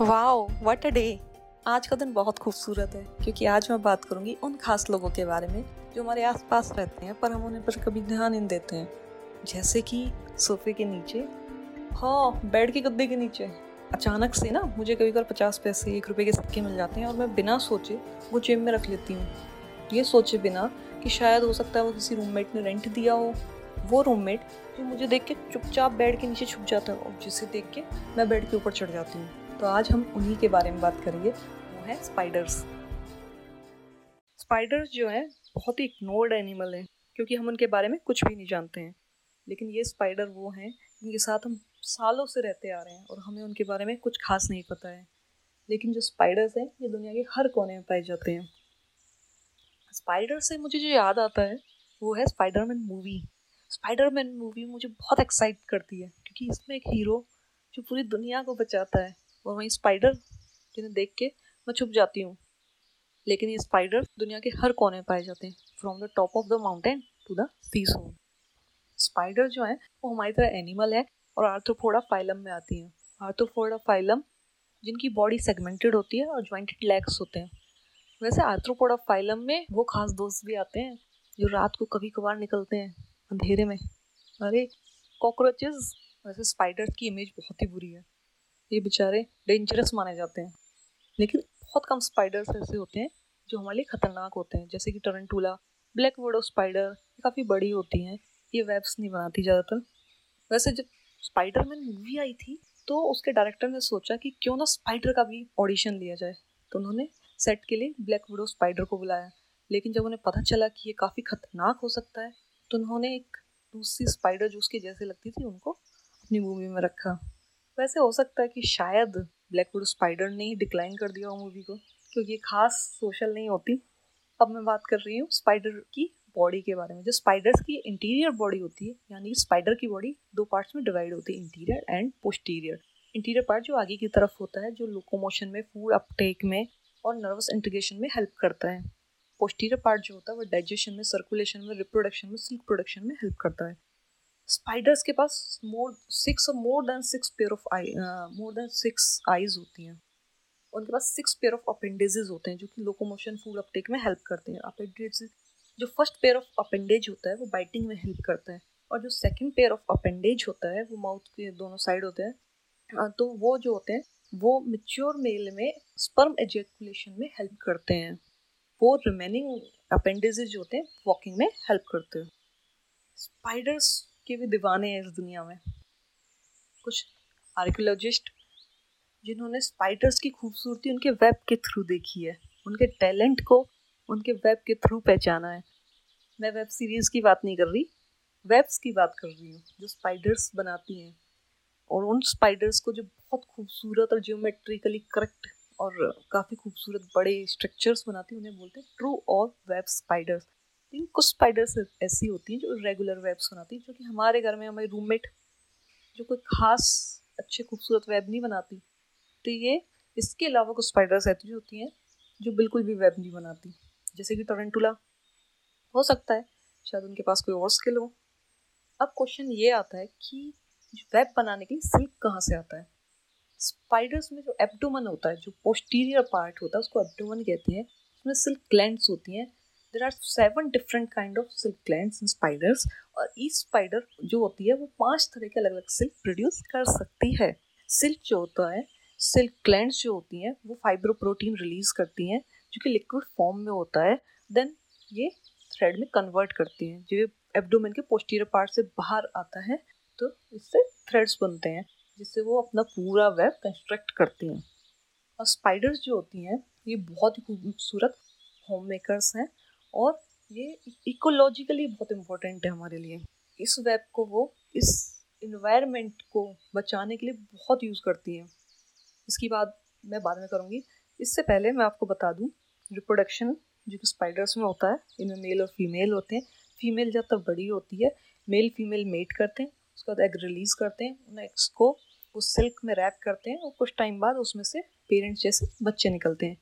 Wow what a day आज का दिन बहुत खूबसूरत है, क्योंकि आज मैं बात करूँगी उन खास लोगों के बारे में, जो हमारे आसपास रहते हैं, पर हम उन्हें पर कभी ध्यान नहीं देते हैं। जैसे कि सोफे के नीचे। हाँ बेड के गद्दे के नीचे। अचानक से ना, मुझे कभी कभी पचास पैसे, एक रुपये के सिक्के मिल जाते हैं, और मैं बिना सोचे वो जेब में रख लेती हूँ। ये सोचे बिना कि शायद हो सकता है वो किसी रूममेट ने रेंट दिया हो। वो रूममेट जो मुझे देख के चुपचाप बेड के नीचे छुप जाता है, और जिसे देख के मैं बेड के ऊपर चढ़ जाती हूँ। तो आज हम उन्हीं के बारे में बात करेंगे। वो है स्पाइडर्स स्पाइडर्स जो है, बहुत ही इग्नोर्ड एनिमल है, क्योंकि हम उनके बारे में कुछ भी नहीं जानते हैं। लेकिन ये स्पाइडर वो हैं, जिनके साथ हम सालों से रहते आ रहे हैं और हमें उनके बारे में कुछ खास नहीं पता है। लेकिन जो स्पाइडर्स हैं, ये दुनिया के हर कोने में पाए जाते हैं। स्पाइडर से मुझे जो याद आता है, वो है स्पाइडरमैन मूवी स्पाइडरमैन मूवी मुझे बहुत एक्साइट करती है, क्योंकि इसमें एक हीरो जो पूरी दुनिया को बचाता है। और वहीं स्पाइडर जिन्हें देख के मैं छुप जाती हूँ। लेकिन ये स्पाइडर दुनिया के हर कोने में पाए जाते हैं। From the top of the mountain to the sea sun spider जो है, वो हमारी तरह एनिमल है और आर्थ्रोफोडा फाइलम में आती हैं। आर्थ्रोफोडा फाइलम जिनकी बॉडी सेगमेंटेड होती है और ज्वाइंटेड लेग्स होते हैं। वैसे आर्थ्रोपोडा फाइलम में वो खास दोस्त भी आते हैं जो रात को कभी कभार निकलते हैं अंधेरे में। अरे कॉकरोचेस वैसे स्पाइडर की इमेज बहुत ही बुरी है। ये बेचारे डेंजरस माने जाते हैं। लेकिन बहुत कम स्पाइडर्स ऐसे होते हैं जो हमारे लिए खतरनाक होते हैं, जैसे कि टरंटूला ब्लैक वर्डो स्पाइडर काफ़ी बड़ी होती हैं। ये वेब्स नहीं बनाती ज़्यादातर। वैसे जब स्पाइडरमैन मूवी आई थी तो उसके डायरेक्टर ने सोचा कि क्यों ना स्पाइडर का भी ऑडिशन लिया जाए। तो उन्होंने सेट के लिए ब्लैक विडो स्पाइडर को बुलाया। लेकिन जब उन्हें पता चला कि ये काफ़ी खतरनाक हो सकता है तो उन्होंने एक दूसरी स्पाइडर जो उसके जैसे लगती थी उनको अपनी मूवी में रखा। वैसे हो सकता है कि शायद ब्लैक विडो स्पाइडर ने ही डिक्लाइन कर दिया हो मूवी को, क्योंकि ये खास सोशल नहीं होती। अब मैं बात कर रही हूँ स्पाइडर की बॉडी के बारे में। जो स्पाइडर्स की इंटीरियर बॉडी होती है, यानी स्पाइडर की बॉडी दो पार्ट्स में डिवाइड होती है interior and posterior interior part जो आगे की तरफ़ होता है, जो लोकोमोशन में फ़ूड अपटेक में और नर्वस इंटीग्रेशन में हेल्प करता है। पोस्टीरियर पार्ट जो होता है, वो डाइजेशन में सर्कुलेशन में रिप्रोडक्शन में सिल्क प्रोडक्शन में हेल्प करता है। स्पाइडर्स के पास more six more than six pair of eye more than six eyes होती हैं। उनके पास सिक्स पेयर ऑफ़ अपेंडेजेस होते हैं, जो कि लोकोमोशन फ़ूड अपटेक में हेल्प करते हैं। अपेंडेज जो फ़र्स्ट पेयर ऑफ़ अपेंडेज होता है, वो बाइटिंग में हेल्प करता है। और जो सेकंड पेयर ऑफ़ अपेंडेज होता है, वो माउथ के दोनों साइड होते हैं। तो वो जो होते हैं, वो मिच्योर मेल में स्पर्म एजेकुलेशन में हेल्प करते हैं। वो रिमेनिंग अपेंडिजेज जो होते हैं वॉकिंग में हेल्प करते हैं। स्पाइडर्स के भी दीवाने हैं इस दुनिया में। कुछ आर्कियोलॉजिस्ट जिन्होंने स्पाइडर्स की खूबसूरती उनके वेब के थ्रू देखी है, उनके टैलेंट को उनके वेब के थ्रू पहचाना है। मैं वेब सीरीज़ की बात नहीं कर रही वेब्स की बात कर रही हूँ, जो स्पाइडर्स बनाती हैं। और उन स्पाइडर्स को जो बहुत खूबसूरत और जियोमेट्रिकली करेक्ट और काफ़ी खूबसूरत बड़े स्ट्रक्चर्स बनाती हैं, उन्हें बोलते हैं ट्रू और वेब स्पाइडर्स लेकिन कुछ स्पाइडर्स ऐसी होती हैं जो रेगुलर वेब्स बनाती हैं, जो कि हमारे घर में हमारी रूममेट जो कोई खास अच्छे खूबसूरत वेब नहीं बनाती। तो ये, इसके अलावा कुछ स्पाइडर्स ऐसी होती हैं, जो बिल्कुल भी वेब नहीं बनाती। जैसे कि टोरेंटुला हो सकता है, शायद उनके पास कोई और स्किल हो। अब क्वेश्चन ये आता है कि वेब बनाने के लिए सिल्क कहाँ से आता है? स्पाइडर्स में जो एब्डोमन होता है, जो पोस्टीरियर पार्ट होता है, उसको एब्डोमन कहते हैं। उसमें सिल्क ग्लैंड्स होती हैं there are seven different kind of silk glands in spiders और ईच स्पाइडर जो होती है, वो पाँच तरह के अलग अलग सिल्क प्रोड्यूस कर सकती है। सिल्क जो होता है सिल्क ग्लैंड्स जो होती हैं, वो फाइब्रोप्रोटीन रिलीज़ करती हैं, जो कि लिक्विड फॉर्म में होता है। देन ये थ्रेड में कन्वर्ट करती हैं, जो एब्डोमेन के पोस्टीरियर पार्ट से बाहर आता है तो इससे थ्रेड्स बनते हैं, जिससे वो अपना पूरा वेब कंस्ट्रक्ट करती हैं। और स्पाइडर्स जो होती हैं, ये बहुत ही खूबसूरत होम मेकर्स हैं। और ये इकोलॉजिकली बहुत इम्पोर्टेंट है हमारे लिए। इस वेब को वो, इस इन्वायरमेंट को बचाने के लिए बहुत यूज़ करती हैं। इसकी बात मैं बाद में करूँगी। इससे पहले मैं आपको बता दूँ रिप्रोडक्शन जो कि स्पाइडर्स में होता है, इनमें मेल और फीमेल होते हैं। फीमेल जब तक बड़ी होती है मेल फीमेल मेट करते हैं, उसके बाद एग रिलीज़ करते हैं, उन एग्स को उस सिल्क में रैप करते हैं और कुछ टाइम बाद उसमें से पेरेंट्स जैसे बच्चे निकलते हैं।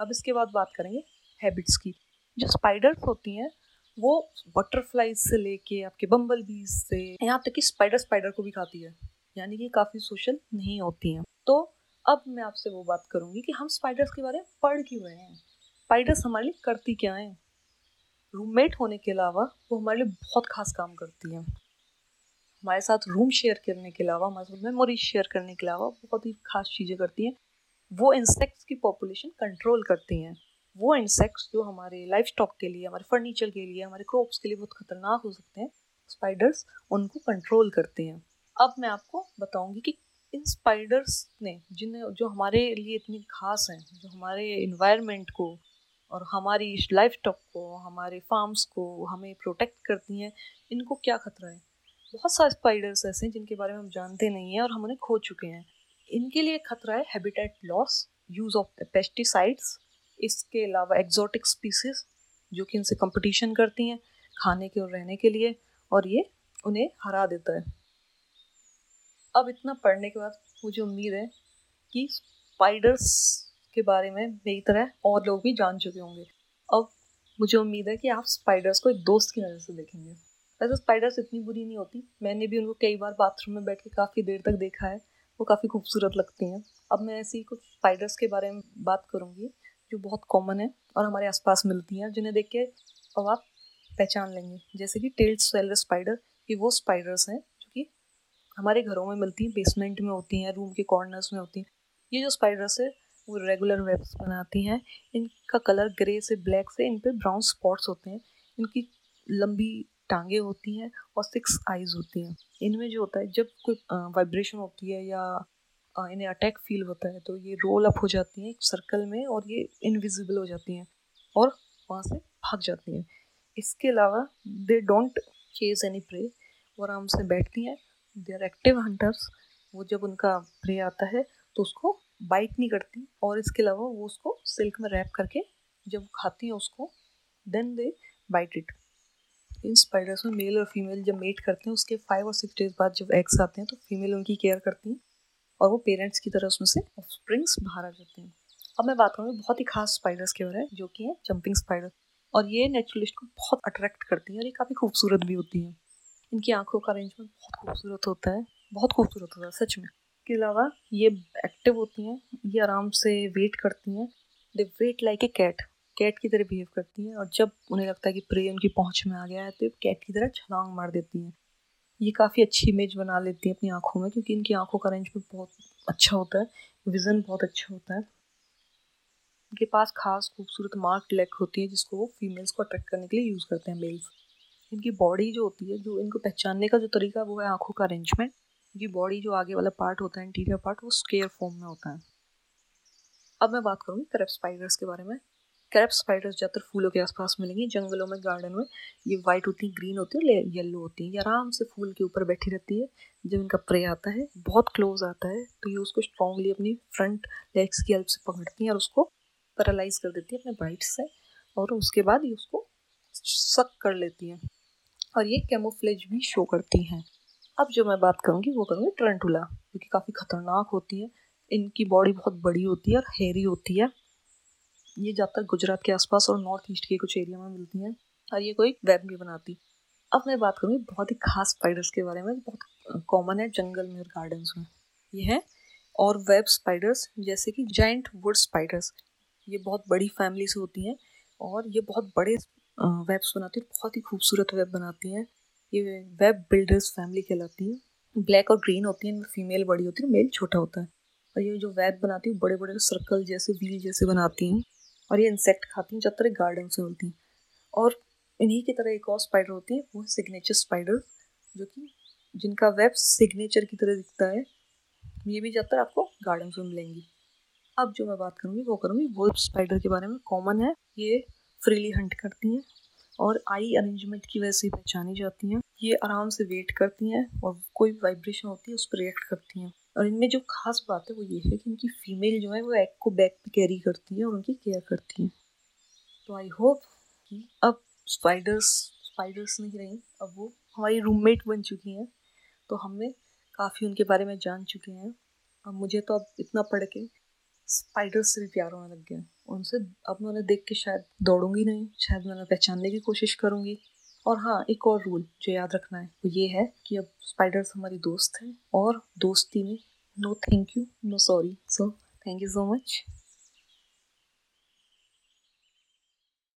अब इसके बाद बात करेंगे हैबिट्स की। जो स्पाइडर्स होती हैं, वो बटरफ्लाइज से लेके आपके बम्बल बीज से, यहाँ तक कि स्पाइडर स्पाइडर को भी खाती है, यानी कि काफ़ी सोशल नहीं होती हैं। तो अब मैं आपसे वो बात करूँगी कि हम स्पाइडर्स के बारे में पढ़ क्यों रहे हैं? स्पाइडर्स हमारे लिए करती क्या है? रूममेट होने के अलावा वो हमारे लिए बहुत खास काम करती हैं। हमारे साथ रूम शेयर करने के अलावा, हमारे साथ मेमोरी शेयर करने के अलावा, बहुत ही खास चीज़ें करती हैं। वो इंसेक्ट्स की पॉपुलेशन कंट्रोल करती हैं। वो इंसेक्ट्स जो हमारे लाइफ स्टॉक के लिए, हमारे फर्नीचर के लिए, हमारे क्रॉप्स के लिए बहुत खतरनाक हो सकते हैं स्पाइडर्स उनको कंट्रोल करते हैं। अब मैं आपको बताऊँगी कि इन स्पाइडर्स ने जिन्हें, जो हमारे लिए इतनी खास हैं, जो हमारे इन्वायरमेंट को और हमारी लाइफ स्टॉक को, हमारे फार्म्स को हमें प्रोटेक्ट करती हैं, इनको क्या खतरा है? बहुत सारे स्पाइडर्स ऐसे हैं जिनके बारे में हम जानते नहीं हैं और हम उन्हें खो चुके हैं। इनके लिए खतरा है habitat loss use of pesticides इसके अलावा एक्जोटिक स्पीसीज जो कि इनसे कंपटीशन करती हैं खाने के और रहने के लिए और ये उन्हें हरा देता है। अब इतना पढ़ने के बाद मुझे उम्मीद है कि स्पाइडर्स के बारे में मेरी तरह और लोग भी जान चुके होंगे। अब मुझे उम्मीद है कि आप स्पाइडर्स को एक दोस्त की नज़र से देखेंगे। वैसे स्पाइडर्स इतनी बुरी नहीं होती। मैंने भी उनको कई बार बाथरूम में बैठ के काफ़ी देर तक देखा है। वो काफ़ी खूबसूरत लगती हैं। अब मैं ऐसी कुछ स्पाइडर्स के बारे में बात करूँगी जो बहुत कॉमन है और हमारे आसपास मिलती हैं, जिन्हें देख के अब आप पहचान लेंगे। जैसे कि टेल्ड सेलर स्पाइडर ये वो स्पाइडर्स हैं जो कि हमारे घरों में मिलती हैं बेसमेंट में होती हैं रूम के कॉर्नर्स में होती हैं। ये जो स्पाइडर्स है, वो रेगुलर वेब्स बनाती हैं। इनका कलर ग्रे से ब्लैक से इन पर ब्राउन स्पॉट्स होते हैं। इनकी लंबी टांगे होती हैं और सिक्स आइज़ होती हैं। इनमें जो होता है, जब कोई वाइब्रेशन होती है या इन्हें अटैक फील होता है तो ये रोल अप हो जाती हैं एक सर्कल में और ये इनविजिबल हो जाती हैं और वहाँ से भाग जाती हैं। इसके अलावा they don't chase any prey वो आराम से बैठती हैं। दे आर एक्टिव हंटर्स वो जब उनका प्रे आता है तो उसको बाइट नहीं करती और इसके अलावा वो उसको सिल्क में रैप करके जब खाती हैं उसको then they bite it in spiders में मेल और फीमेल जब मेट करते हैं, उसके फाइव और सिक्स डेज़ बाद जब एग्स आते हैं तो फीमेल उनकी केयर करती हैं। और वो पेरेंट्स की तरह उसमें से स्प्रिंग्स बाहर आ जाते हैं। अब मैं बात करूँगी बहुत ही खास स्पाइडर्स के बारे में जो कि है जंपिंग स्पाइडर और ये नेचुरलिस्ट को बहुत अट्रैक्ट करती हैं और ये काफ़ी खूबसूरत भी होती हैं। इनकी आँखों का अरेंजमेंट बहुत खूबसूरत होता है, बहुत खूबसूरत होता है, सच में। इसके अलावा ये एक्टिव होती हैं, ये आराम से वेट करती हैं। They wait like a cat cat की तरह बिहेव करती हैं और जब उन्हें लगता है कि प्रे उनकी पहुँच में आ गया है तो कैट की तरह छलांग मार देती हैं। ये काफ़ी अच्छी इमेज बना लेती हैं अपनी आँखों में, क्योंकि इनकी आँखों का रेंज भी बहुत अच्छा होता है विज़न बहुत अच्छा होता है। इनके पास खास खूबसूरत मार्क लेग होती है, जिसको वो फीमेल्स को अट्रैक्ट करने के लिए यूज़ करते हैं मेल्स इनकी बॉडी जो होती है, जो इनको पहचानने का जो तरीका वो है आँखों का अरेंजमेंट इनकी बॉडी जो आगे वाला पार्ट होता है इंटीरियर पार्ट वो स्केयर फॉर्म में होता है। अब मैं बात करूँगी करप स्पाइडर्स के बारे में। करप स्पाइडर्स ज़्यादातर फूलों के आसपास मिलेंगी, जंगलों में गार्डन में। ये वाइट होती है ग्रीन होती है येलो होती है। ये आराम से फूल के ऊपर बैठी रहती है। जब इनका प्रे आता है, बहुत क्लोज आता है तो ये उसको स्ट्रॉन्गली अपनी फ्रंट लेग्स की हेल्प से पकड़ती हैं और उसको पैरालाइज कर देती है अपने बाइट से और उसके बाद ये उसको सक कर लेती हैं। और ये कैमोफ्लेज भी शो करती हैं। अब जो मैं बात करूँगी, वो करूँगी टरंटुला जो कि काफ़ी ख़तरनाक होती है। इनकी बॉडी बहुत बड़ी होती है और हेरी होती है। ये ज़्यादातर गुजरात के आसपास और नॉर्थ ईस्ट के कुछ एरिया में मिलती हैं, और ये कोई वेब नहीं बनाती। अब मैं बात करूँगी बहुत ही खास स्पाइडर्स के बारे में, बहुत कॉमन है जंगल में और गार्डन्स में। ये है और वेब स्पाइडर्स जैसे कि जाइंट वुड स्पाइडर्स ये बहुत बड़ी फैमिली से होती हैं और ये बहुत बड़े वेब्स बनाती हैं बहुत ही खूबसूरत वेब बनाती हैं। ये वेब बिल्डर्स फैमिली कहलाती है। ब्लैक और ग्रीन होती है फीमेल बड़ी होती है मेल छोटा होता है। और ये जो वेब बनाती है बड़े बड़े सर्कल जैसे व्हील जैसे बनाती हैं। और ये इंसेक्ट खाती हैं ज़्यादातर गार्डन से होती हैं। और इन्हीं की तरह एक और स्पाइडर होती है, वो सिग्नेचर स्पाइडर जो कि जिनका वेब सिग्नेचर की तरह दिखता है। ये भी ज़्यादातर आपको गार्डन में मिलेंगी। अब जो मैं बात करूँगी, वो करूँगी वो स्पाइडर के बारे में। कॉमन है, ये फ्रीली हंट करती हैं और आई अरेंजमेंट की वजह से पहचानी जाती हैं। ये आराम से वेट करती हैं और कोई वाइब्रेशन होती है, उस पर रिएक्ट करती हैं। और इनमें जो खास बात है वो ये है कि इनकी फीमेल जो है वो एग को बैक पे कैरी करती है और उनकी केयर करती हैं। तो आई होप कि अब स्पाइडर्स स्पाइडर्स नहीं रही, अब वो हमारी रूममेट बन चुकी हैं। तो हमने काफ़ी उनके बारे में जान चुके हैं। अब मुझे तो अब इतना पढ़ के स्पाइडर्स से भी प्यार होने लग गया। उनसे अब मैं उन्हें देख के शायद दौड़ूँगी नहीं, शायद मैं उन्हें पहचानने की कोशिश करूँगी। और हाँ एक और रूल जो याद रखना है, वो ये है कि अब स्पाइडर्स हमारी दोस्त हैं और दोस्ती में no thank you no sorry so thank you so much